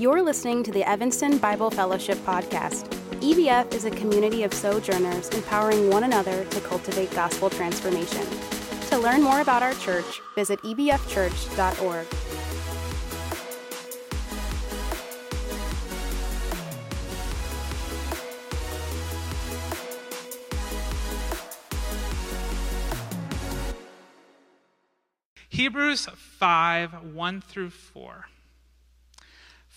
You're listening to the Evanston Bible Fellowship Podcast. EBF is a community of sojourners empowering one another to cultivate gospel transformation. To learn more about our church, visit ebfchurch.org. Hebrews 5 1 through 4.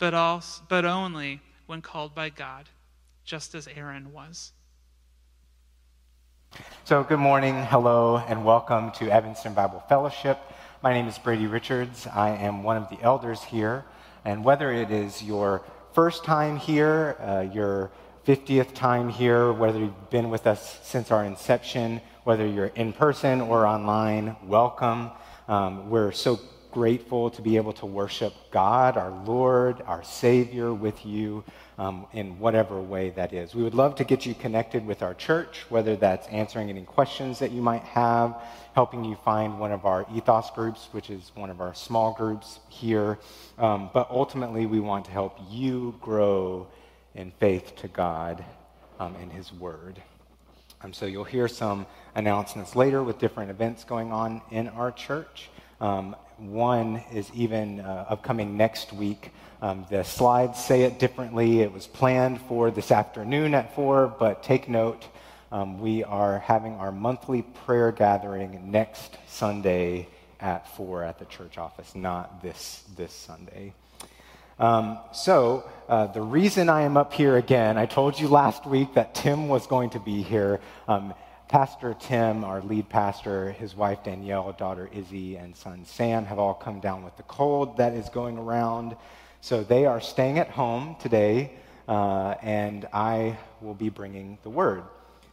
but, also, but only when called by God, just as Aaron was. So, good morning, hello, and welcome to Evanston Bible Fellowship. My name is Brady Richards. I am one of the elders here. And whether it is your first time here, uh, your 50th time here, whether you've been with us since our inception, whether you're in person or online, welcome. Um, we're so grateful to be able to worship God, our Lord, our Savior, with you um, in whatever way that is. We would love to get you connected with our church, whether that's answering any questions that you might have, helping you find one of our ethos groups, which is one of our small groups here. Um, but ultimately, we want to help you grow in faith to God um, and His Word. Um, so you'll hear some announcements later with different events going on in our church. Um, one is even uh, upcoming next week. Um, the slides say it differently. It was planned for this afternoon at 4, but take note, um, we are having our monthly prayer gathering next Sunday at 4 at the church office, not this, this Sunday. Um, so, uh, the reason I am up here again, I told you last week that Tim was going to be here. Um, pastor Tim, our lead pastor, his wife Danielle, daughter Izzy, and son Sam have all come down with the cold that is going around. So, they are staying at home today, uh, and I will be bringing the word.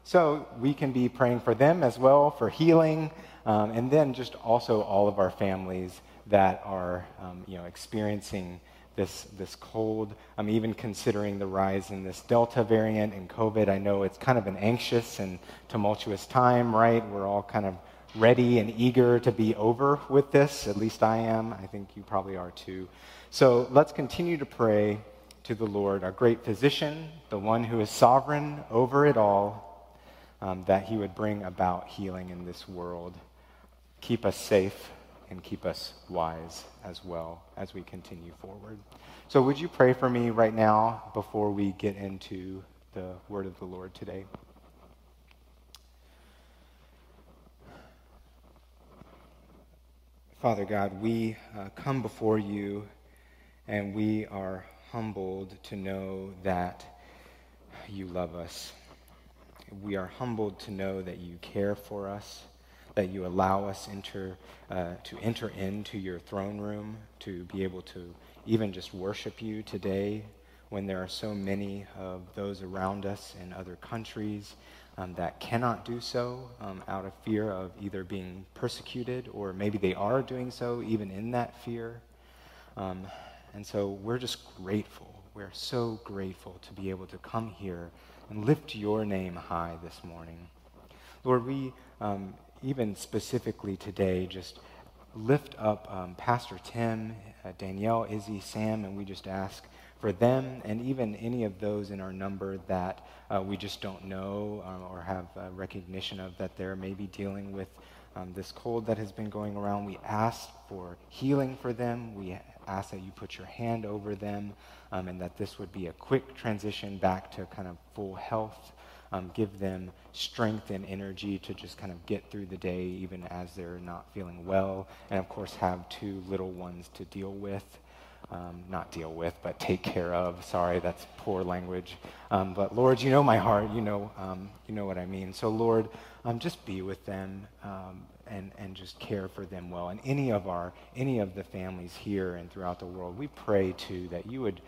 So, we can be praying for them as well for healing, um, and then just also all of our families that are um, you know, experiencing this, this cold. I'm even considering the rise in this Delta variant and COVID. I know it's kind of an anxious and tumultuous time, right? We're all kind of ready and eager to be over with this. At least I am. I think you probably are too. So let's continue to pray to the Lord, our great physician, the one who is sovereign over it all, um, that he would bring about healing in this world. Keep us safe and keep us wise as well as we continue forward. So, would you pray for me right now before we get into the word of the Lord today? Father God, we uh, come before you and we are humbled to know that you love us. We are humbled to know that you care for us that you allow us enter, uh, to enter into your throne room, to be able to even just worship you today when there are so many of those around us in other countries um, that cannot do so um, out of fear of either being persecuted or maybe they are doing so even in that fear. Um, and so we're just grateful. We're so grateful to be able to come here and lift your name high this morning. Lord, we um, even specifically today, just lift up um, Pastor Tim, uh, Danielle, Izzy, Sam, and we just ask for them and even any of those in our number that uh, we just don't know um, or have uh, recognition of that they're maybe dealing with um, this cold that has been going around. We ask for healing for them. We ask that you put your hand over them um, and that this would be a quick transition back to kind of full health um, give them strength and energy to just kind of get through the day, even as they're not feeling well. And of course, have two little ones to deal with. Um, not deal with, but take care of. Sorry, that's poor language. Um, but Lord, you know my heart. You know, um, you know what I mean. So Lord, um, just be with them um, and and just care for them well. And any of our any of the families here and throughout the world, we pray too that you would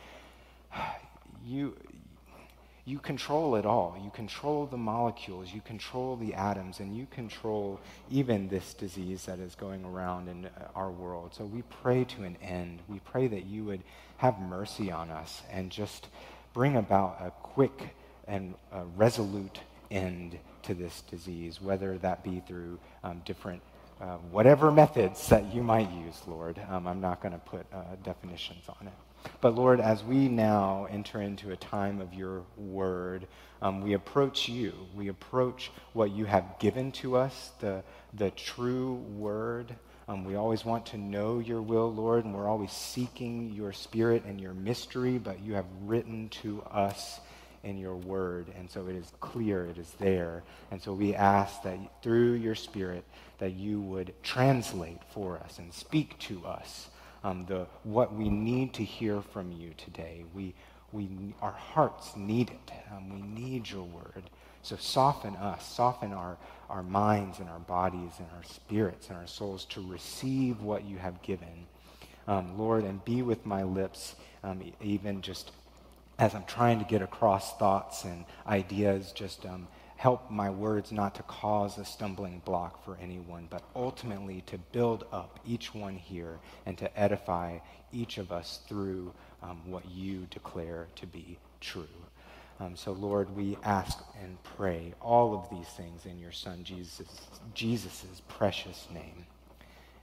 you, you control it all. You control the molecules, you control the atoms, and you control even this disease that is going around in our world. So we pray to an end. We pray that you would have mercy on us and just bring about a quick and a resolute end to this disease, whether that be through um, different, uh, whatever methods that you might use, Lord. Um, I'm not going to put uh, definitions on it. But Lord, as we now enter into a time of your word, um, we approach you. We approach what you have given to us, the, the true word. Um, we always want to know your will, Lord, and we're always seeking your spirit and your mystery, but you have written to us in your word. And so it is clear, it is there. And so we ask that through your spirit, that you would translate for us and speak to us um, the, what we need to hear from you today. We, we, our hearts need it. Um, we need your word. So soften us, soften our, our minds and our bodies and our spirits and our souls to receive what you have given. Um, Lord, and be with my lips, um, even just as I'm trying to get across thoughts and ideas, just um, help my words not to cause a stumbling block for anyone, but ultimately to build up each one here and to edify each of us through um, what you declare to be true. Um, so, Lord, we ask and pray all of these things in your Son, Jesus' Jesus's precious name.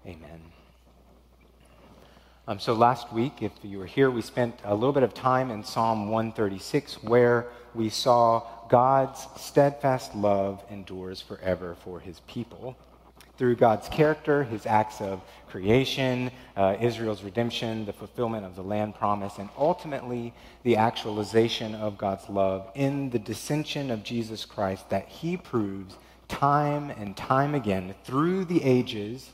Amen. Um, so last week, if you were here, we spent a little bit of time in Psalm 136 where we saw God's steadfast love endures forever for his people. Through God's character, his acts of creation, uh, Israel's redemption, the fulfillment of the land promise, and ultimately the actualization of God's love in the dissension of Jesus Christ that he proves time and time again through the ages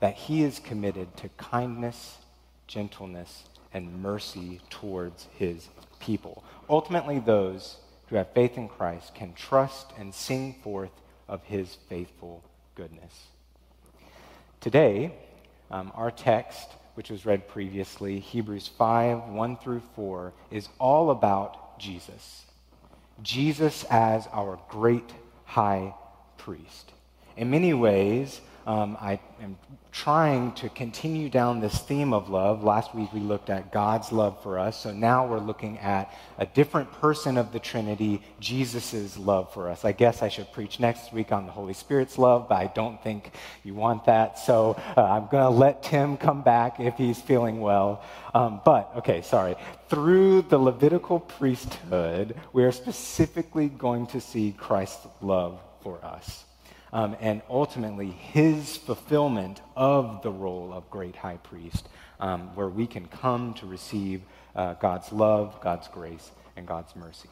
that he is committed to kindness gentleness, and mercy towards his people. Ultimately, those who have faith in Christ can trust and sing forth of his faithful goodness. Today, um, our text, which was read previously, Hebrews 5 1 through 4, is all about Jesus. Jesus as our great high priest. In many ways, um, I am trying to continue down this theme of love. Last week we looked at God's love for us, so now we're looking at a different person of the Trinity, Jesus' love for us. I guess I should preach next week on the Holy Spirit's love, but I don't think you want that, so uh, I'm going to let Tim come back if he's feeling well. Um, but, okay, sorry. Through the Levitical priesthood, we are specifically going to see Christ's love for us um, and ultimately his fulfillment of the role of great high priest, um, where we can come to receive uh, God's love, God's grace, and God's mercy.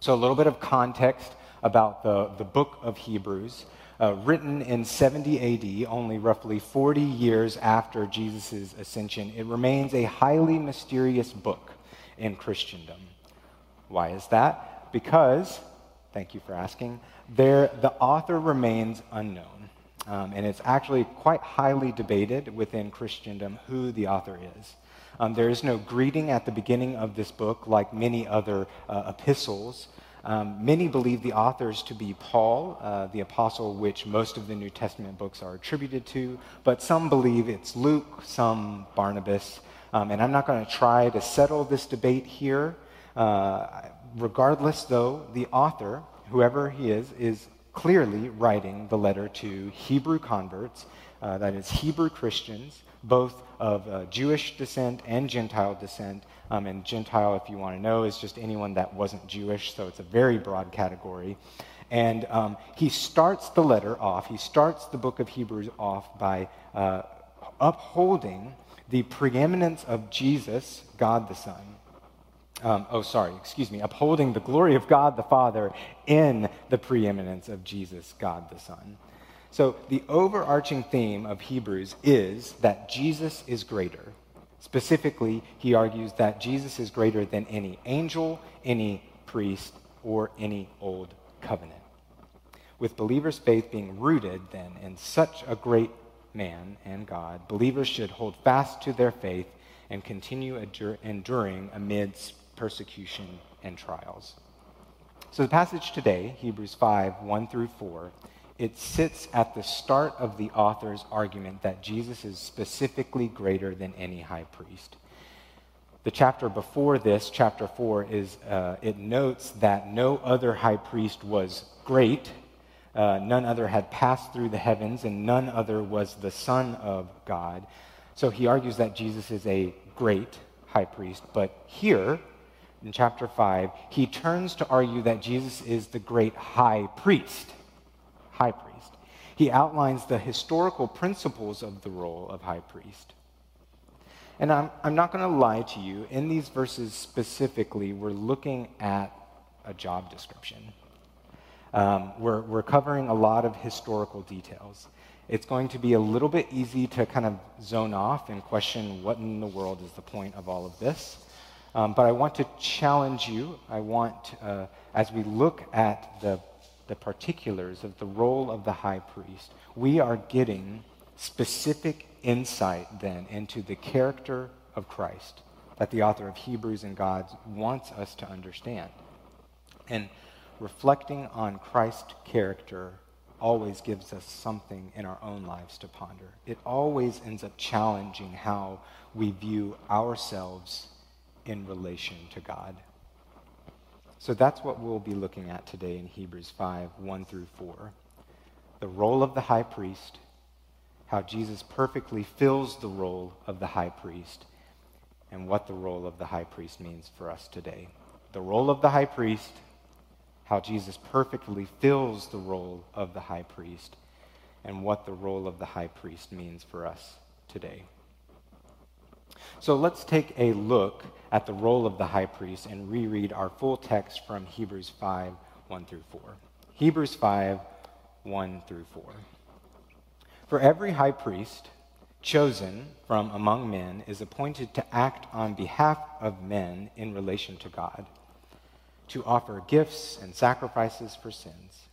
So, a little bit of context about the, the book of Hebrews. Uh, written in 70 AD, only roughly 40 years after Jesus' ascension, it remains a highly mysterious book in Christendom. Why is that? Because, thank you for asking, there, the author remains unknown. Um, and it's actually quite highly debated within Christendom who the author is. Um, there is no greeting at the beginning of this book like many other uh, epistles. Um, many believe the authors to be Paul, uh, the apostle which most of the New Testament books are attributed to, but some believe it's Luke, some Barnabas. Um, and I'm not going to try to settle this debate here. Uh, regardless, though, the author whoever he is, is clearly writing the letter to Hebrew converts, uh, that is, Hebrew Christians, both of uh, Jewish descent and Gentile descent. Um, and Gentile, if you want to know, is just anyone that wasn't Jewish, so it's a very broad category. And um, he starts the letter off, he starts the book of Hebrews off by uh, upholding the preeminence of Jesus, God the Son, um, oh, sorry, excuse me, upholding the glory of God the Father in the preeminence of Jesus, God the Son. So, the overarching theme of Hebrews is that Jesus is greater. Specifically, he argues that Jesus is greater than any angel, any priest, or any old covenant. With believers' faith being rooted, then, in such a great man and God, believers should hold fast to their faith and continue enduring amidst persecution and trials. So, the passage today, Hebrews 5 1 through 4, it sits at the start of the author's argument that Jesus is specifically greater than any high priest. The chapter before this, chapter 4, is uh, it notes that no other high priest was great, uh, none other had passed through the heavens, and none other was the Son of God. So he argues that Jesus is a great high priest. But here, in chapter 5, he turns to argue that Jesus is the great high priest. High priest. He outlines the historical principles of the role of high priest. And I'm, I'm not going to lie to you, in these verses specifically, we're looking at a job description. Um, we're, we're covering a lot of historical details. It's going to be a little bit easy to kind of zone off and question what in the world is the point of all of this. Um, but I want to challenge you. I want, uh, as we look at the, the particulars of the role of the high priest, we are getting specific insight then into the character of Christ that the author of Hebrews and God wants us to understand. And reflecting on Christ's character always gives us something in our own lives to ponder. It always ends up challenging how we view ourselves in relation to God. So that's what we'll be looking at today in Hebrews 5 1 through 4. The role of the high priest how Jesus perfectly fills the role of the high priest and what the role of the high priest means for us today. The role of the high priest, how Jesus perfectly fills the role of the high priest, and what the role of the high priest means for us today. So let's take a look at the role of the high priest and reread our full text from Hebrews 5 1 through 4. Hebrews 5 1 through 4. For every high priest chosen from among men is appointed to act on behalf of men in relation to God, to offer gifts and sacrifices for sins.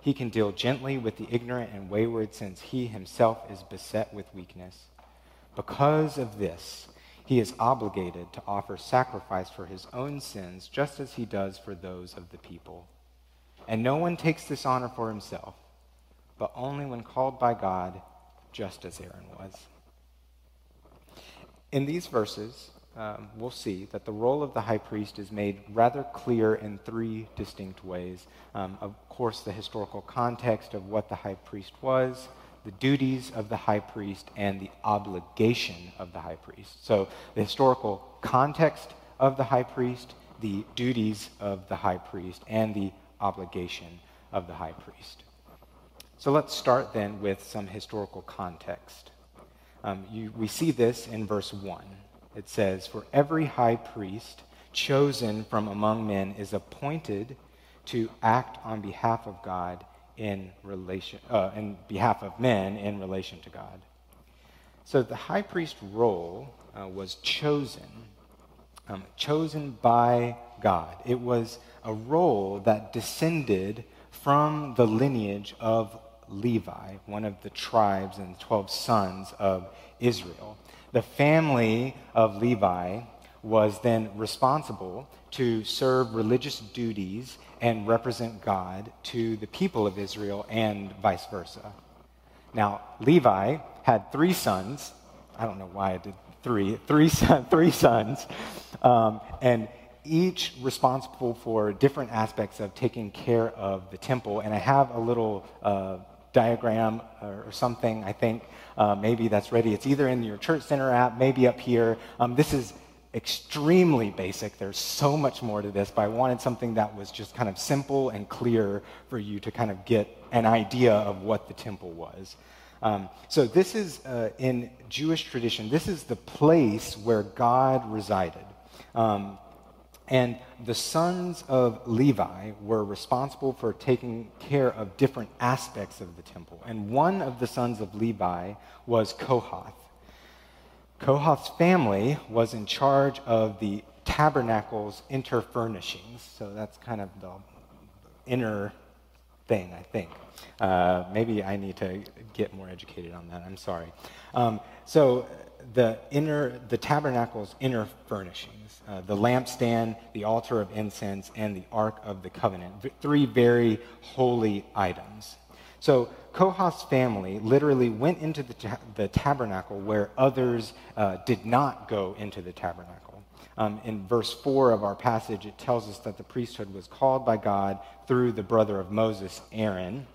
He can deal gently with the ignorant and wayward since he himself is beset with weakness. Because of this, he is obligated to offer sacrifice for his own sins just as he does for those of the people. And no one takes this honor for himself but only when called by God, just as Aaron was. In these verses, um, we'll see that the role of the high priest is made rather clear in three distinct ways. Um, of course, the historical context of what the high priest was, the duties of the high priest, and the obligation of the high priest. So, the historical context of the high priest, the duties of the high priest, and the obligation of the high priest. So let's start then with some historical context. Um, you, we see this in verse 1. It says, For every high priest chosen from among men is appointed to act on behalf of God in relation, uh, in behalf of men in relation to God. So the high priest role uh, was chosen, um, chosen by God. It was a role that descended from the lineage of Levi, one of the tribes and 12 sons of Israel. The family of Levi was then responsible to serve religious duties and represent God to the people of Israel and vice versa. Now, Levi had three sons. I don't know why I did three, three, son, three sons. Um, and each responsible for different aspects of taking care of the temple. And I have a little uh, diagram or, something, I think uh, maybe that's ready. It's either in your Church Center app, maybe up here. Um, this is extremely basic. There's so much more to this, but I wanted something that was just kind of simple and clear for you to kind of get an idea of what the temple was. Um, so, this is uh, in Jewish tradition, this is the place where God resided. Um, and the sons of Levi were responsible for taking care of different aspects of the temple. And one of the sons of Levi was Kohath. Kohath's family was in charge of the tabernacle's interfurnishings. So that's kind of the inner thing, I think. Uh, maybe I need to get more educated on that. I'm sorry. Um, so the inner, the tabernacle's inner furnishings, uh, the lampstand, the altar of incense, and the ark of the covenant, three very holy items. So Kohath's family literally went into the, ta- the tabernacle where others uh, did not go into the tabernacle. Um, in verse 4 of our passage, it tells us that the priesthood was called by God through the brother of Moses, Aaron.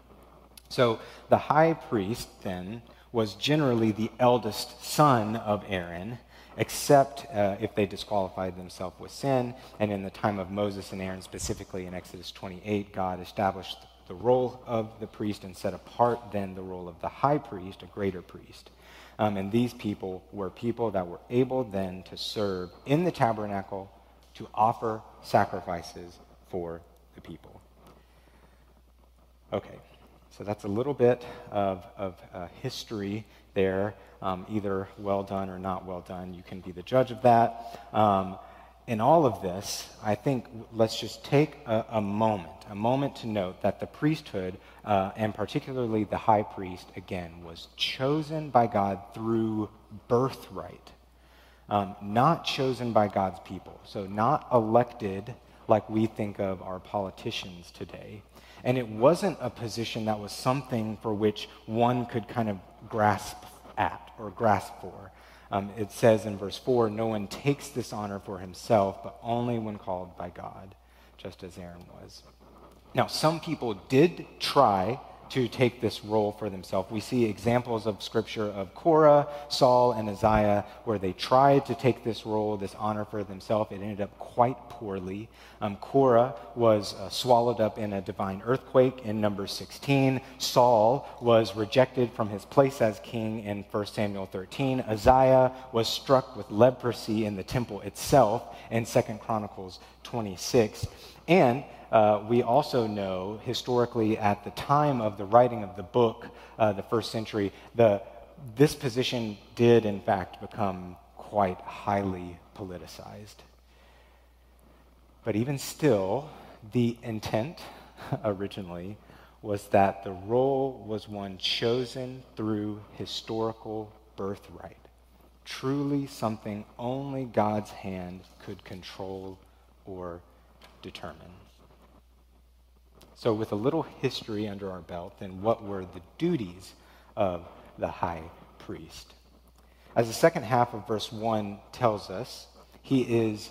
So the high priest then was generally the eldest son of Aaron, except uh, if they disqualified themselves with sin. And in the time of Moses and Aaron, specifically in Exodus 28, God established the role of the priest and set apart then the role of the high priest, a greater priest. Um, and these people were people that were able then to serve in the tabernacle to offer sacrifices for the people. Okay, so that's a little bit of, of uh, history there, um, either well done or not well done. You can be the judge of that. Um, in all of this, I think let's just take a, a moment, a moment to note that the priesthood, uh, and particularly the high priest, again, was chosen by God through birthright, um, not chosen by God's people. So, not elected like we think of our politicians today. And it wasn't a position that was something for which one could kind of grasp at or grasp for. Um, it says in verse 4 no one takes this honor for himself, but only when called by God, just as Aaron was. Now, some people did try to take this role for themselves. We see examples of scripture of Korah, Saul, and Uzziah where they tried to take this role, this honor for themselves. It ended up quite poorly. Um, Korah was uh, swallowed up in a divine earthquake in Numbers 16. Saul was rejected from his place as king in 1 Samuel 13. Uzziah was struck with leprosy in the temple itself in 2 Chronicles 26. And uh, we also know historically at the time of the writing of the book, uh, the first century, the, this position did in fact become quite highly politicized. But even still, the intent originally was that the role was one chosen through historical birthright, truly something only God's hand could control or determine. So, with a little history under our belt, then what were the duties of the high priest? As the second half of verse 1 tells us, he is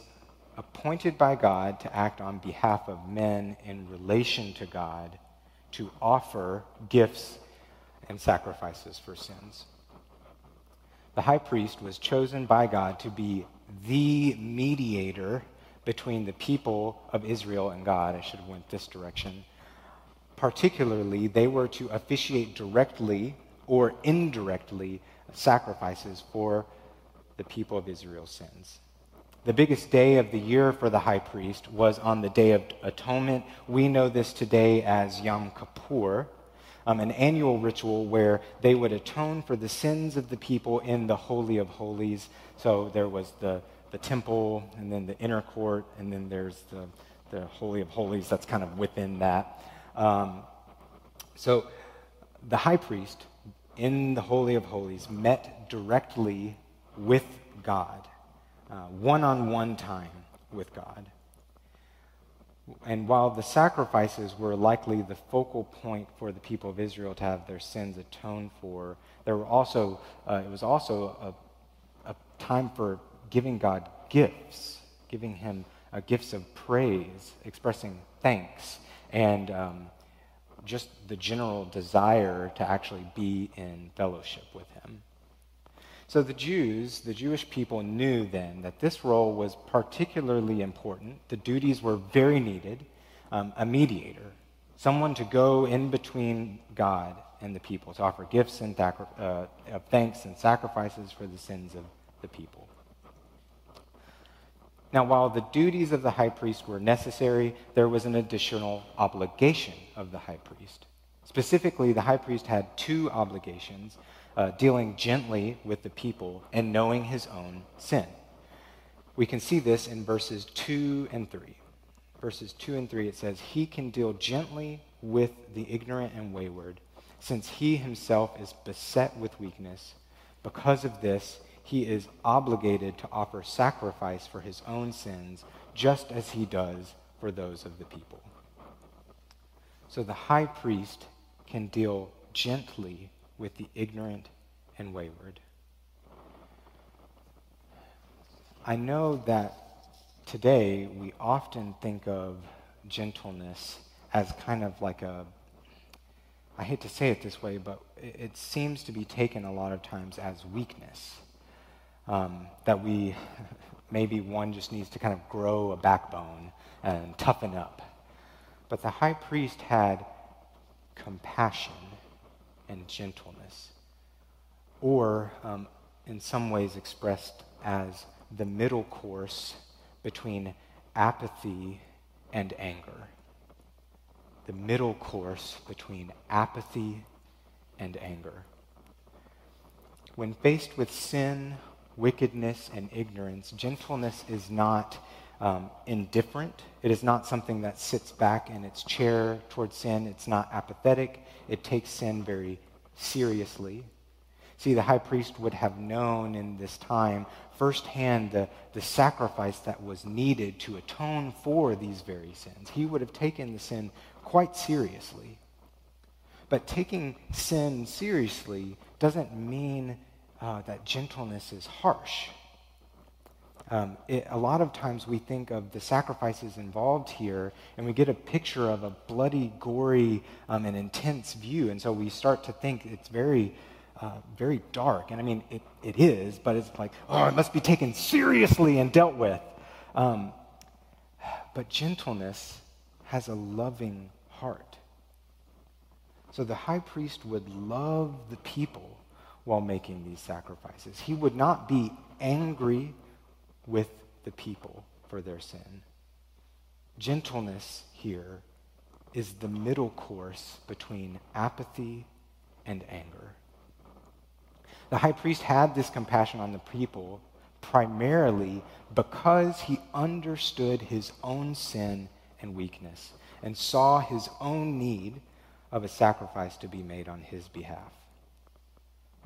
appointed by God to act on behalf of men in relation to God to offer gifts and sacrifices for sins. The high priest was chosen by God to be the mediator between the people of Israel and God. I should have went this direction particularly, they were to officiate directly or indirectly sacrifices for the people of Israel's sins. The biggest day of the year for the high priest was on the Day of Atonement. We know this today as Yom Kippur, um, an annual ritual where they would atone for the sins of the people in the Holy of Holies. So there was the, the temple, and then the inner court, and then there's the, the Holy of Holies that's kind of within that. Um, so the high priest in the Holy of Holies met directly with God, one on one time with God. And while the sacrifices were likely the focal point for the people of Israel to have their sins atoned for, there were also, uh, it was also a, a, time for giving God gifts, giving Him uh, gifts of praise, expressing thanks and um, just the general desire to actually be in fellowship with him. So the Jews, the Jewish people, knew then that this role was particularly important. The duties were very needed. Um, a mediator, someone to go in between God and the people, to offer gifts and uh, of thanks and sacrifices for the sins of the people. Now, while the duties of the high priest were necessary, there was an additional obligation of the high priest. Specifically, the high priest had two obligations uh, dealing gently with the people and knowing his own sin. We can see this in verses 2 and 3. Verses 2 and 3, it says, He can deal gently with the ignorant and wayward, since he himself is beset with weakness. Because of this, he is obligated to offer sacrifice for his own sins, just as he does for those of the people. So the high priest can deal gently with the ignorant and wayward. I know that today we often think of gentleness as kind of like a, I hate to say it this way, but it, seems to be taken a lot of times as weakness. Um, that we, maybe one just needs to kind of grow a backbone and toughen up. But the high priest had compassion and gentleness, or um, in some ways expressed as the middle course between apathy and anger. The middle course between apathy and anger. When faced with sin, wickedness, and ignorance, gentleness is not um, indifferent. It is not something that sits back in its chair towards sin. It's not apathetic. It takes sin very seriously. See, the high priest would have known in this time firsthand the, the sacrifice that was needed to atone for these very sins. He would have taken the sin quite seriously. But taking sin seriously doesn't mean uh, that gentleness is harsh. Um, it, a lot of times we think of the sacrifices involved here and we get a picture of a bloody, gory, um, and intense view. And so we start to think it's very, uh, very dark. And I mean, it, it is, but it's like, oh, it must be taken seriously and dealt with. Um, but gentleness has a loving heart. So the high priest would love the people while making these sacrifices. He would not be angry with the people for their sin. Gentleness here is the middle course between apathy and anger. The high priest had this compassion on the people primarily because he understood his own sin and weakness and saw his own need of a sacrifice to be made on his behalf.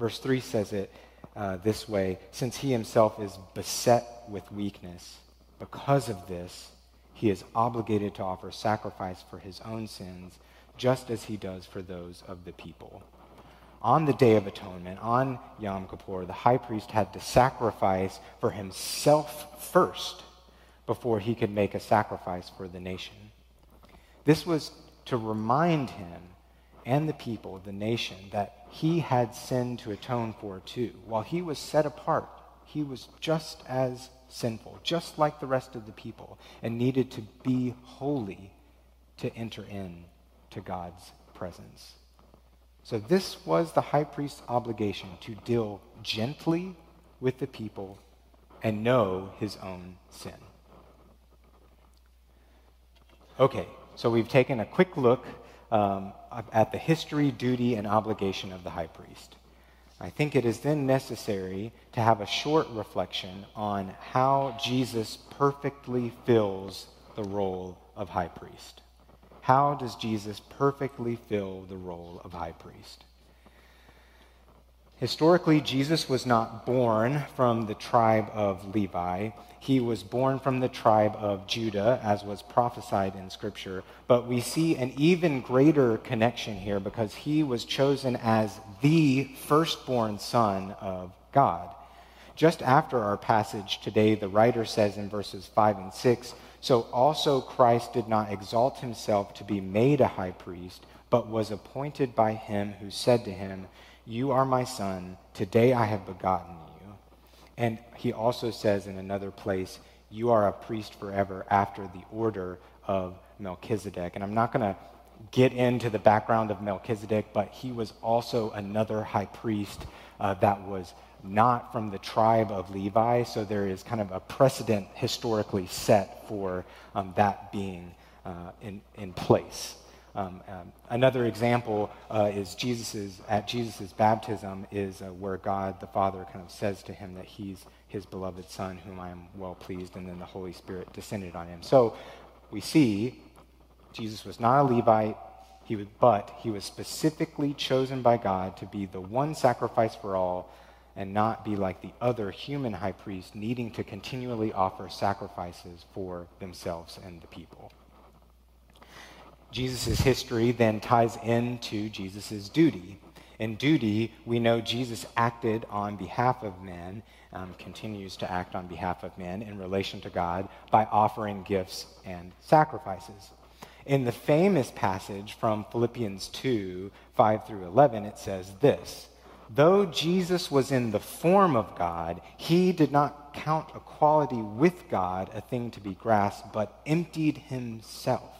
Verse 3 says it uh, this way since he himself is beset with weakness, because of this, he is obligated to offer sacrifice for his own sins, just as he does for those of the people. On the Day of Atonement, on Yom Kippur, the high priest had to sacrifice for himself first before he could make a sacrifice for the nation. This was to remind him and the people, of the nation, that he had sin to atone for too. While he was set apart, he was just as sinful, just like the rest of the people, and needed to be holy to enter in to God's presence. So this was the high priest's obligation to deal gently with the people and know his own sin. Okay, so we've taken a quick look um, at the history, duty, and obligation of the high priest. I think it is then necessary to have a short reflection on how Jesus perfectly fills the role of high priest. How does Jesus perfectly fill the role of high priest? Historically, Jesus was not born from the tribe of Levi. He was born from the tribe of Judah, as was prophesied in Scripture. But we see an even greater connection here because he was chosen as the firstborn son of God. Just after our passage today, the writer says in verses 5 and 6 So also Christ did not exalt himself to be made a high priest, but was appointed by him who said to him, you are my son. Today I have begotten you. And he also says in another place, You are a priest forever after the order of Melchizedek. And I'm not going to get into the background of Melchizedek, but he was also another high priest uh, that was not from the tribe of Levi. So there is kind of a precedent historically set for um, that being uh, in, in place. Um, um, another example uh, is Jesus's, at Jesus' baptism is uh, where God the Father kind of says to him that he's his beloved Son, whom I am well pleased, and then the Holy Spirit descended on him. So we see Jesus was not a Levite, he was, but he was specifically chosen by God to be the one sacrifice for all, and not be like the other human high priests needing to continually offer sacrifices for themselves and the people. Jesus' history then ties into Jesus' duty. In duty, we know Jesus acted on behalf of men, um, continues to act on behalf of men in relation to God by offering gifts and sacrifices. In the famous passage from Philippians 2 5 through 11, it says this Though Jesus was in the form of God, he did not count equality with God a thing to be grasped, but emptied himself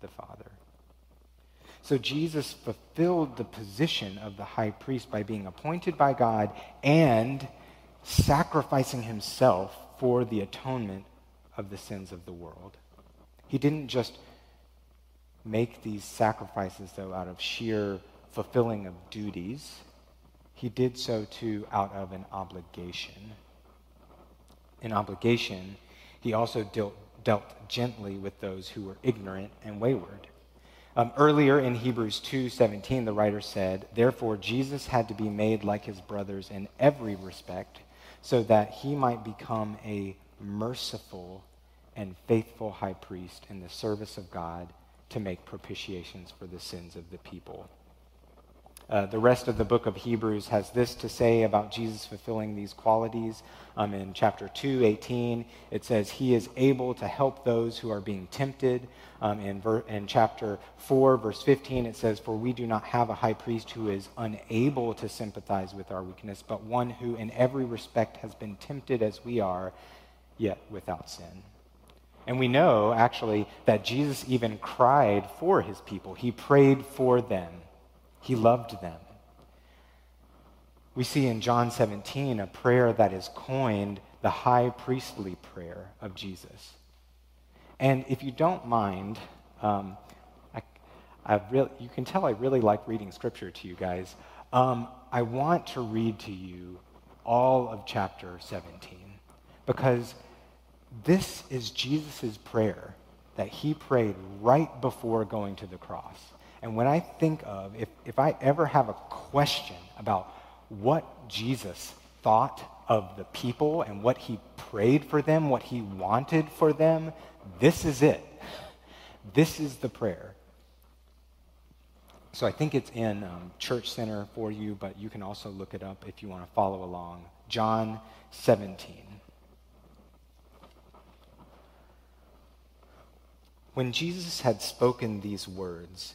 the Father. So Jesus fulfilled the position of the high priest by being appointed by God and sacrificing himself for the atonement of the sins of the world. He didn't just make these sacrifices, though, out of sheer fulfilling of duties. He did so, too, out of an obligation. An obligation, he also dealt, dealt gently with those who were ignorant and wayward. Um, earlier in Hebrews 2:17, the writer said, "Therefore Jesus had to be made like his brothers in every respect, so that he might become a merciful and faithful high priest in the service of God to make propitiations for the sins of the people." Uh, the rest of the book of Hebrews has this to say about Jesus fulfilling these qualities. Um, in chapter 2, 18, it says, He is able to help those who are being tempted. Um, in, ver- in chapter 4, verse 15, it says, For we do not have a high priest who is unable to sympathize with our weakness, but one who in every respect has been tempted as we are, yet without sin. And we know, actually, that Jesus even cried for his people, he prayed for them. He loved them. We see in John 17 a prayer that is coined the high priestly prayer of Jesus. And if you don't mind, um, I, I really, you can tell I really like reading scripture to you guys. Um, I want to read to you all of chapter 17 because this is Jesus' prayer that he prayed right before going to the cross. And when I think of, if, if I ever have a question about what Jesus thought of the people and what he prayed for them, what he wanted for them, this is it. This is the prayer. So I think it's in um, Church Center for you, but you can also look it up if you want to follow along. John 17. When Jesus had spoken these words,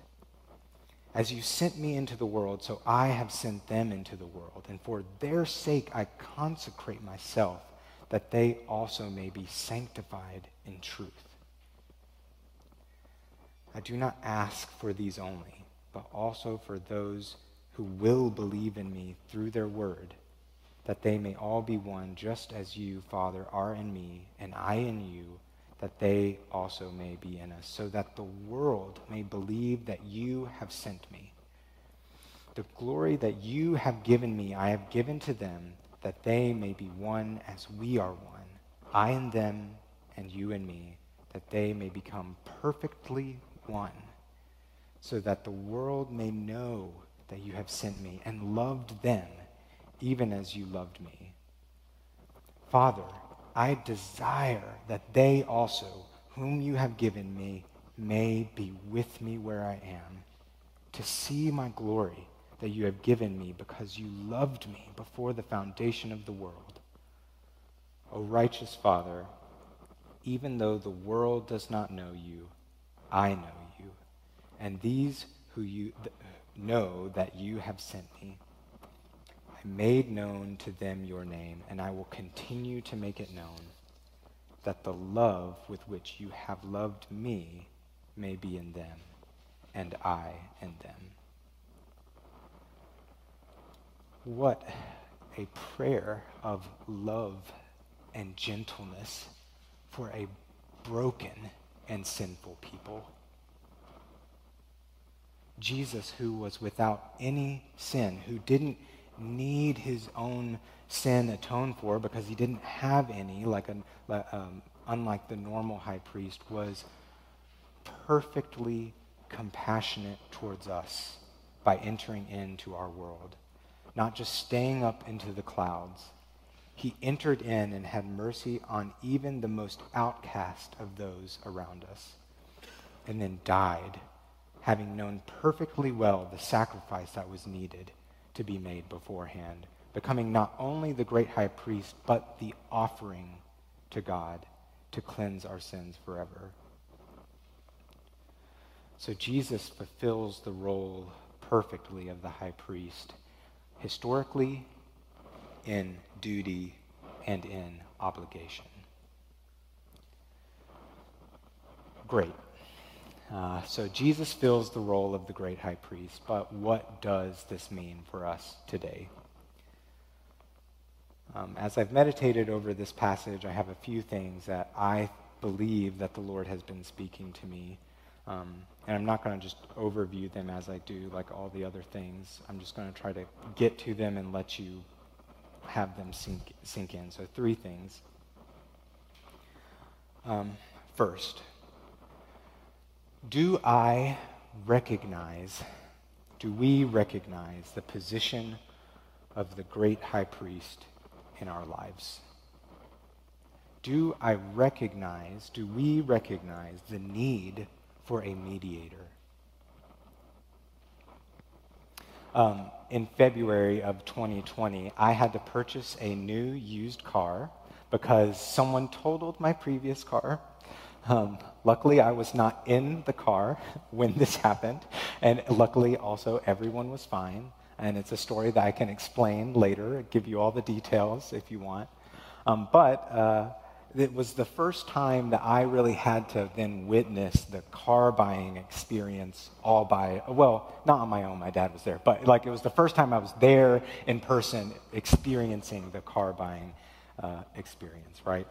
As you sent me into the world, so I have sent them into the world. And for their sake I consecrate myself that they also may be sanctified in truth. I do not ask for these only, but also for those who will believe in me through their word, that they may all be one, just as you, Father, are in me, and I in you, that they also may be in us, so that the world may believe that you have sent me. The glory that you have given me, I have given to them that they may be one as we are one, I and them, and you and me, that they may become perfectly one, so that the world may know that you have sent me and loved them, even as you loved me. Father, I desire that they also, whom you have given me, may be with me where I am, to see my glory that you have given me because you loved me before the foundation of the world. O righteous Father, even though the world does not know you, I know you, and these who you th- know that you have sent me. I made known to them your name, and I will continue to make it known, that the love with which you have loved me may be in them, and I in them. What a prayer of love and gentleness for a broken and sinful people. Jesus, who was without any sin, who didn't need his own sin atoned for because he didn't have any, like a, um, unlike the normal high priest, was perfectly compassionate towards us by entering into our world. Not just staying up into the clouds. He entered in and had mercy on even the most outcast of those around us, and then died, having known perfectly well the sacrifice that was needed to be made beforehand, becoming not only the great high priest, but the offering to God to cleanse our sins forever. So Jesus fulfills the role perfectly of the high priest historically, in duty, and in obligation. Great. Uh, so Jesus fills the role of the great high priest, but what does this mean for us today? Um, as I've meditated over this passage, I have a few things that I believe that the Lord has been speaking to me um, and I'm not going to just overview them as I do like all the other things. I'm just going to try to get to them and let you have them sink, sink in. So, three things. Um, first, do I recognize, do we recognize the position of the great high priest in our lives? Do I recognize, do we recognize the need for a mediator. Um, in February of 2020, I had to purchase a new used car because someone totaled my previous car. Um, luckily, I was not in the car when this happened, and luckily, also, everyone was fine. And it's a story that I can explain later, give you all the details if you want. Um, but uh, it was the first time that I really had to then witness the car buying experience all by, well, not on my own, my dad was there, but like it was the first time I was there in person experiencing the car buying uh, experience, right?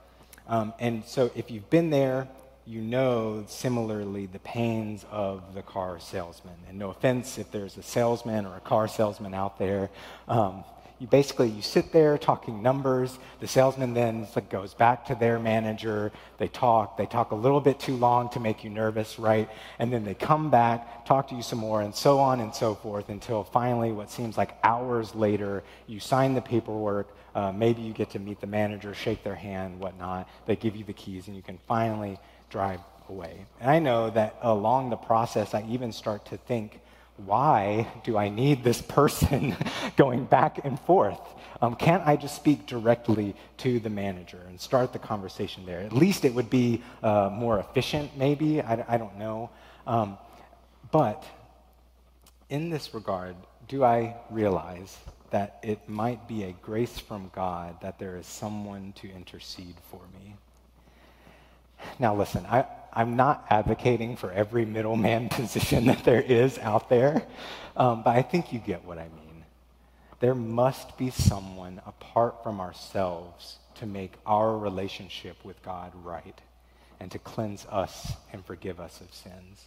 Um, and so if you've been there, you know similarly the pains of the car salesman. And no offense if there's a salesman or a car salesman out there. Um, you basically you sit there talking numbers. The salesman then goes back to their manager. They talk. They talk a little bit too long to make you nervous right? And then they come back talk to you some more and so on and so forth until finally what seems like hours later you sign the paperwork. Uh, maybe you get to meet the manager shake their hand whatnot. They give you the keys and you can finally drive away and i know that along the process i even start to think why do I need this person going back and forth? Um, can't I just speak directly to the manager and start the conversation there? At least it would be uh, more efficient, maybe. I, I don't know. Um, but in this regard, do I realize that it might be a grace from God that there is someone to intercede for me? Now, listen, I, I'm not advocating for every middleman position that there is out there, um, but I think you get what I mean. There must be someone apart from ourselves to make our relationship with God right and to cleanse us and forgive us of sins.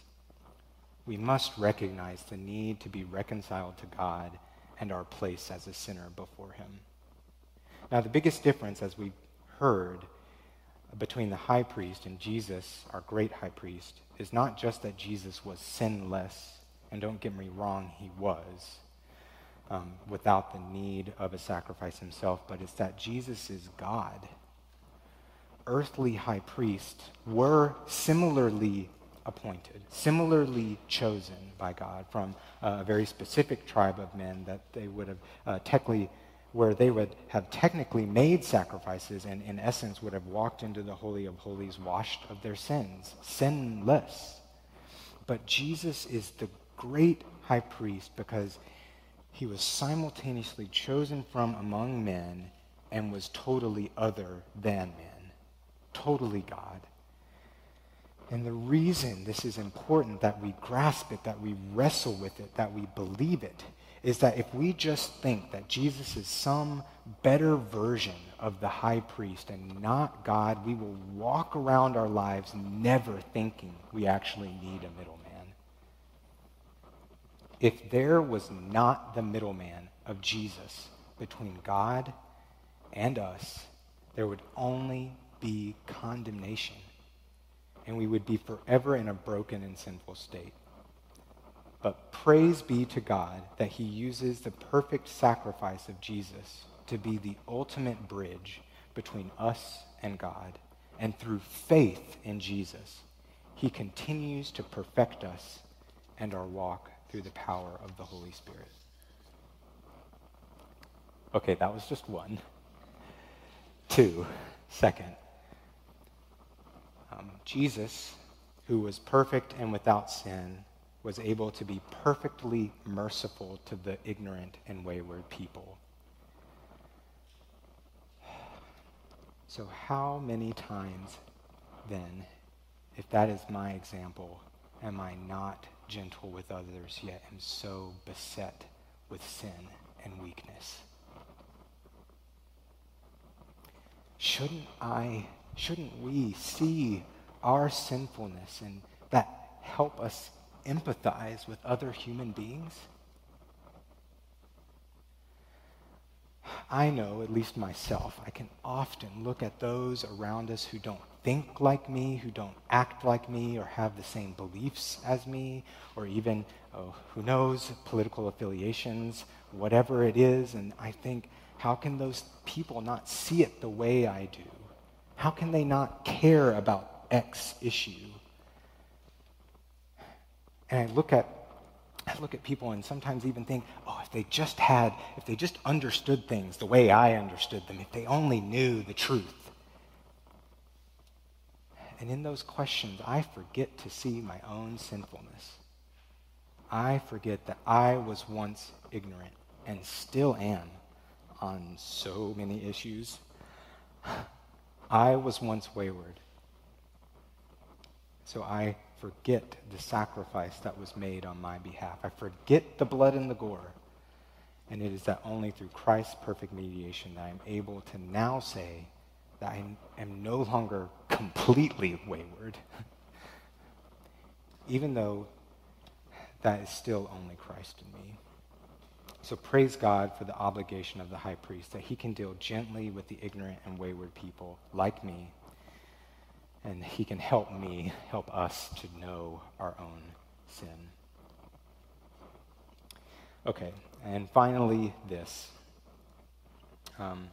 We must recognize the need to be reconciled to God and our place as a sinner before Him. Now, the biggest difference, as we've heard, between the high priest and Jesus, our great high priest, is not just that Jesus was sinless, and don't get me wrong, he was, um, without the need of a sacrifice himself, but it's that Jesus is God. Earthly high priests were similarly appointed, similarly chosen by God from a very specific tribe of men that they would have uh, technically where they would have technically made sacrifices and, in essence, would have walked into the Holy of Holies washed of their sins, sinless. But Jesus is the great high priest because he was simultaneously chosen from among men and was totally other than men, totally God. And the reason this is important that we grasp it, that we wrestle with it, that we believe it, is that if we just think that Jesus is some better version of the high priest and not God, we will walk around our lives never thinking we actually need a middleman. If there was not the middleman of Jesus between God and us, there would only be condemnation, and we would be forever in a broken and sinful state. But praise be to God that he uses the perfect sacrifice of Jesus to be the ultimate bridge between us and God. And through faith in Jesus, he continues to perfect us and our walk through the power of the Holy Spirit. Okay, that was just one. Two, second, um, Jesus, who was perfect and without sin, was able to be perfectly merciful to the ignorant and wayward people. So, how many times then, if that is my example, am I not gentle with others, yet am so beset with sin and weakness? Shouldn't I, shouldn't we see our sinfulness and that help us empathize with other human beings? I know, at least myself, I can often look at those around us who don't think like me, who don't act like me, or have the same beliefs as me, or even, oh, who knows, political affiliations, whatever it is, and I think, how can those people not see it the way I do? How can they not care about X issue? And I look at I look at people and sometimes even think, oh, if they just had, if they just understood things the way I understood them, if they only knew the truth. And in those questions, I forget to see my own sinfulness. I forget that I was once ignorant and still am on so many issues. I was once wayward. So I forget the sacrifice that was made on my behalf. I forget the blood and the gore. And it is that only through Christ's perfect mediation that I'm able to now say that I am no longer completely wayward, even though that is still only Christ in me. So praise God for the obligation of the high priest that he can deal gently with the ignorant and wayward people like me, and he can help me, help us to know our own sin. Okay, and finally, this. Um,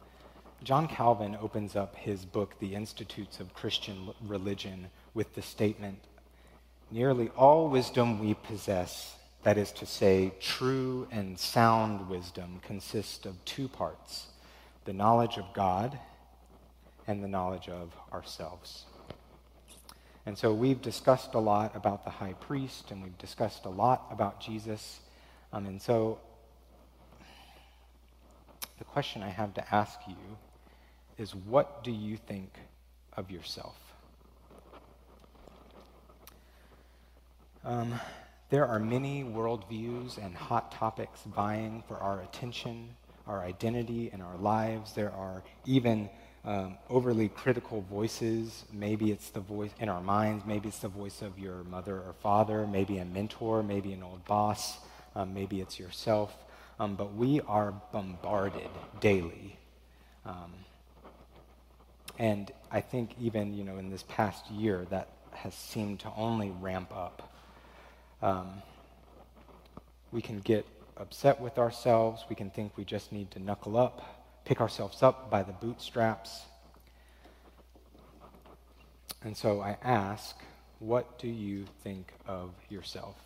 John Calvin opens up his book, The Institutes of Christian Religion, with the statement Nearly all wisdom we possess that is to say, true and sound wisdom consists of two parts the knowledge of God and the knowledge of ourselves. And so we've discussed a lot about the high priest and we've discussed a lot about Jesus. Um, and so the question I have to ask you is what do you think of yourself? Um, there are many worldviews and hot topics vying for our attention, our identity, and our lives. There are even um, overly critical voices. Maybe it's the voice in our minds, maybe it's the voice of your mother or father, maybe a mentor, maybe an old boss, um, maybe it's yourself. Um, but we are bombarded daily. Um, and I think even you know in this past year that has seemed to only ramp up. Um, we can get upset with ourselves. We can think we just need to knuckle up, pick ourselves up by the bootstraps. And so I ask, what do you think of yourself?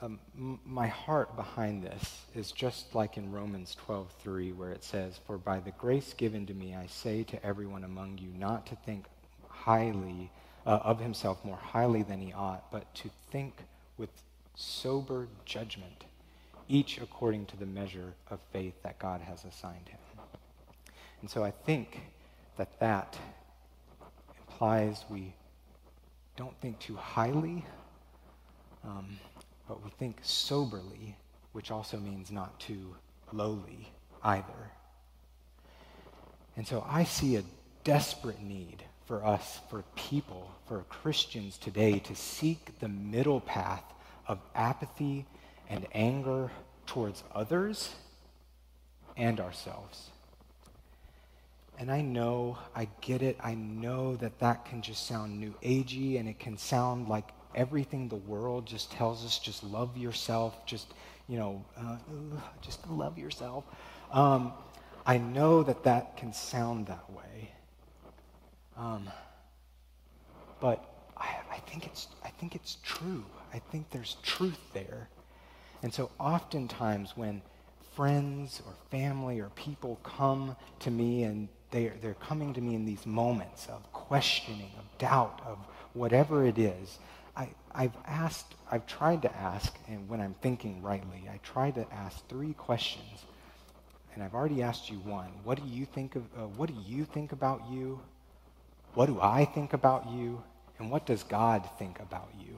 Um, my heart behind this is just like in Romans 12:3 where it says for by the grace given to me I say to everyone among you not to think highly uh, of himself more highly than he ought, but to think with sober judgment, each according to the measure of faith that God has assigned him. And so I think that that implies we don't think too highly, um, but we think soberly, which also means not too lowly either. And so I see a desperate need for us, for people, for Christians today to seek the middle path of apathy and anger towards others and ourselves. And I know, I get it, I know that that can just sound new agey and it can sound like everything the world just tells us just love yourself, just, you know, uh, just love yourself. Um, I know that that can sound that way. Um, but I, I, think it's, I think it's true. I think there's truth there. And so oftentimes when friends or family or people come to me and they're, they're coming to me in these moments of questioning, of doubt, of whatever it is, I, I've asked, I've tried to ask, and when I'm thinking rightly, I try to ask three questions. And I've already asked you one. What do you think of, uh, what do you think about you? What do I think about you? And what does God think about you?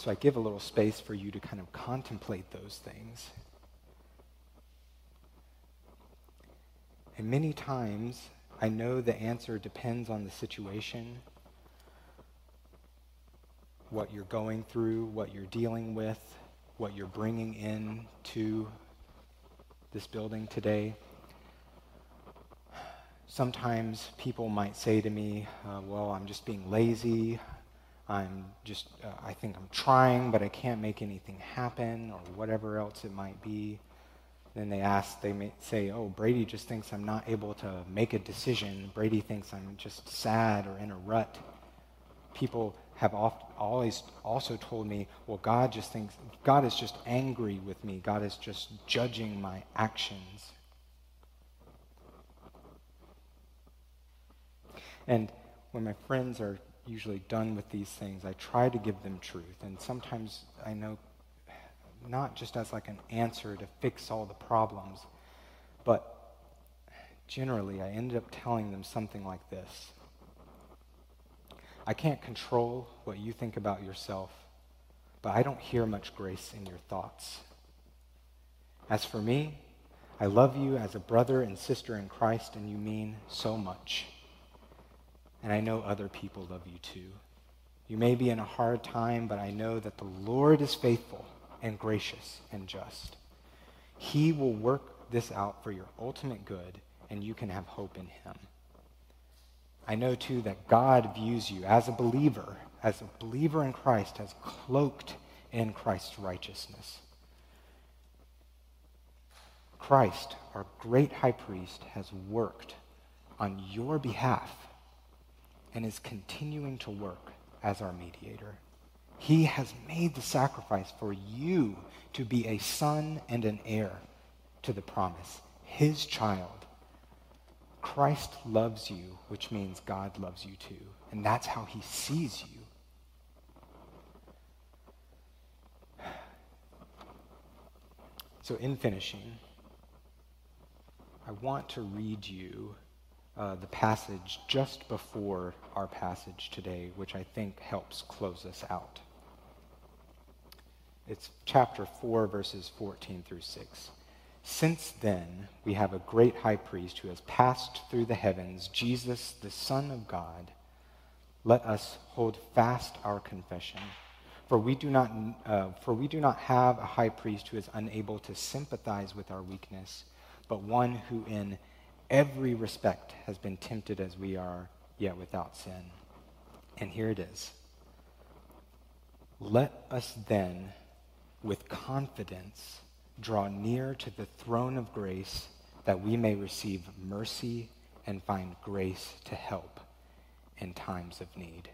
So I give a little space for you to kind of contemplate those things. And many times, I know the answer depends on the situation, what you're going through, what you're dealing with, what you're bringing in to this building today. Sometimes people might say to me, uh, well, I'm just being lazy. I'm just, uh, I think I'm trying, but I can't make anything happen, or whatever else it might be. Then they ask, they may say, oh, Brady just thinks I'm not able to make a decision. Brady thinks I'm just sad or in a rut. People have oft, always also told me, well, God just thinks, God is just angry with me. God is just judging my actions. And when my friends are usually done with these things, I try to give them truth. And sometimes I know not just as like an answer to fix all the problems, but generally I ended up telling them something like this I can't control what you think about yourself, but I don't hear much grace in your thoughts. As for me, I love you as a brother and sister in Christ, and you mean so much. And I know other people love you too. You may be in a hard time, but I know that the Lord is faithful and gracious and just. He will work this out for your ultimate good, and you can have hope in Him. I know too that God views you as a believer, as a believer in Christ, as cloaked in Christ's righteousness. Christ, our great high priest, has worked on your behalf and is continuing to work as our mediator. He has made the sacrifice for you to be a son and an heir to the promise, his child. Christ loves you, which means God loves you too. And that's how he sees you. So, in finishing, I want to read you uh, the passage just before our passage today, which I think helps close us out. It's chapter 4, verses 14 through 6. Since then, we have a great high priest who has passed through the heavens, Jesus, the Son of God. Let us hold fast our confession. For we, do not, uh, for we do not have a high priest who is unable to sympathize with our weakness, but one who in every respect has been tempted as we are, yet without sin. And here it is. Let us then, with confidence, draw near to the throne of grace that we may receive mercy and find grace to help in times of need.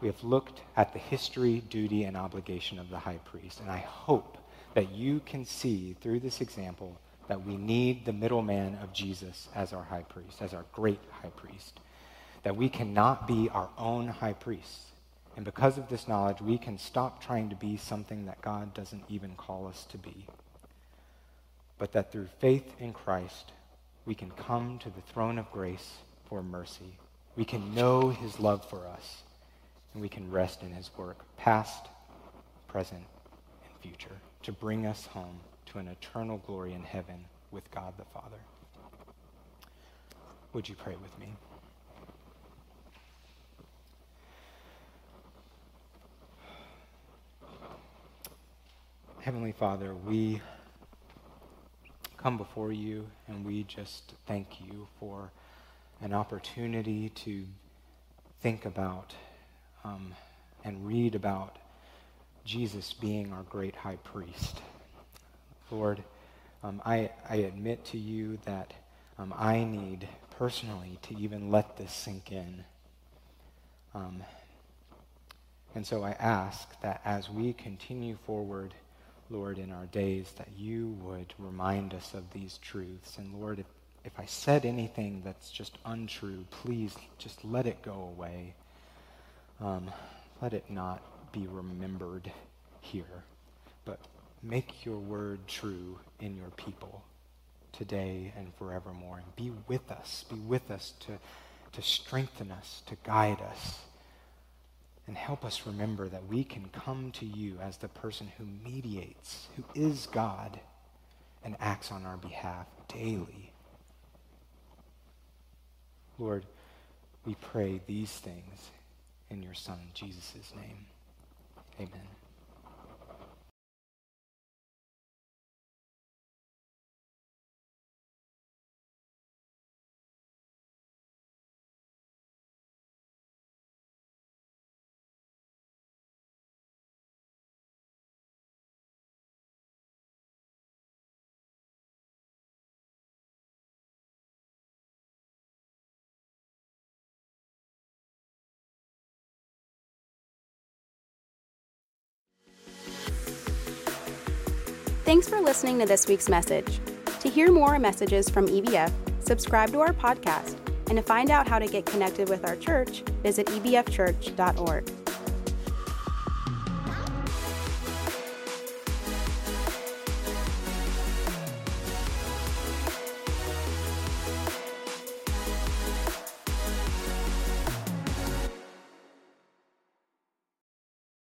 We have looked at the history, duty, and obligation of the high priest, and I hope that you can see through this example that we need the middleman of Jesus as our high priest, as our great high priest, that we cannot be our own high priests and because of this knowledge, we can stop trying to be something that God doesn't even call us to be. But that through faith in Christ, we can come to the throne of grace for mercy. We can know his love for us, and we can rest in his work, past, present, and future, to bring us home to an eternal glory in heaven with God the Father. Would you pray with me? Heavenly Father, we come before you and we just thank you for an opportunity to think about um, and read about Jesus being our great high priest. Lord, um, I, I admit to you that um, I need personally to even let this sink in. Um, and so I ask that as we continue forward, Lord, in our days, that you would remind us of these truths. And Lord, if, if I said anything that's just untrue, please just let it go away. Um, let it not be remembered here, but make your word true in your people today and forevermore. And be with us. Be with us to, to strengthen us, to guide us and help us remember that we can come to you as the person who mediates, who is God, and acts on our behalf daily. Lord, we pray these things in your Son, Jesus' name. Amen. Thanks for listening to this week's message. To hear more messages from EBF, subscribe to our podcast, and to find out how to get connected with our church, visit ebfchurch.org.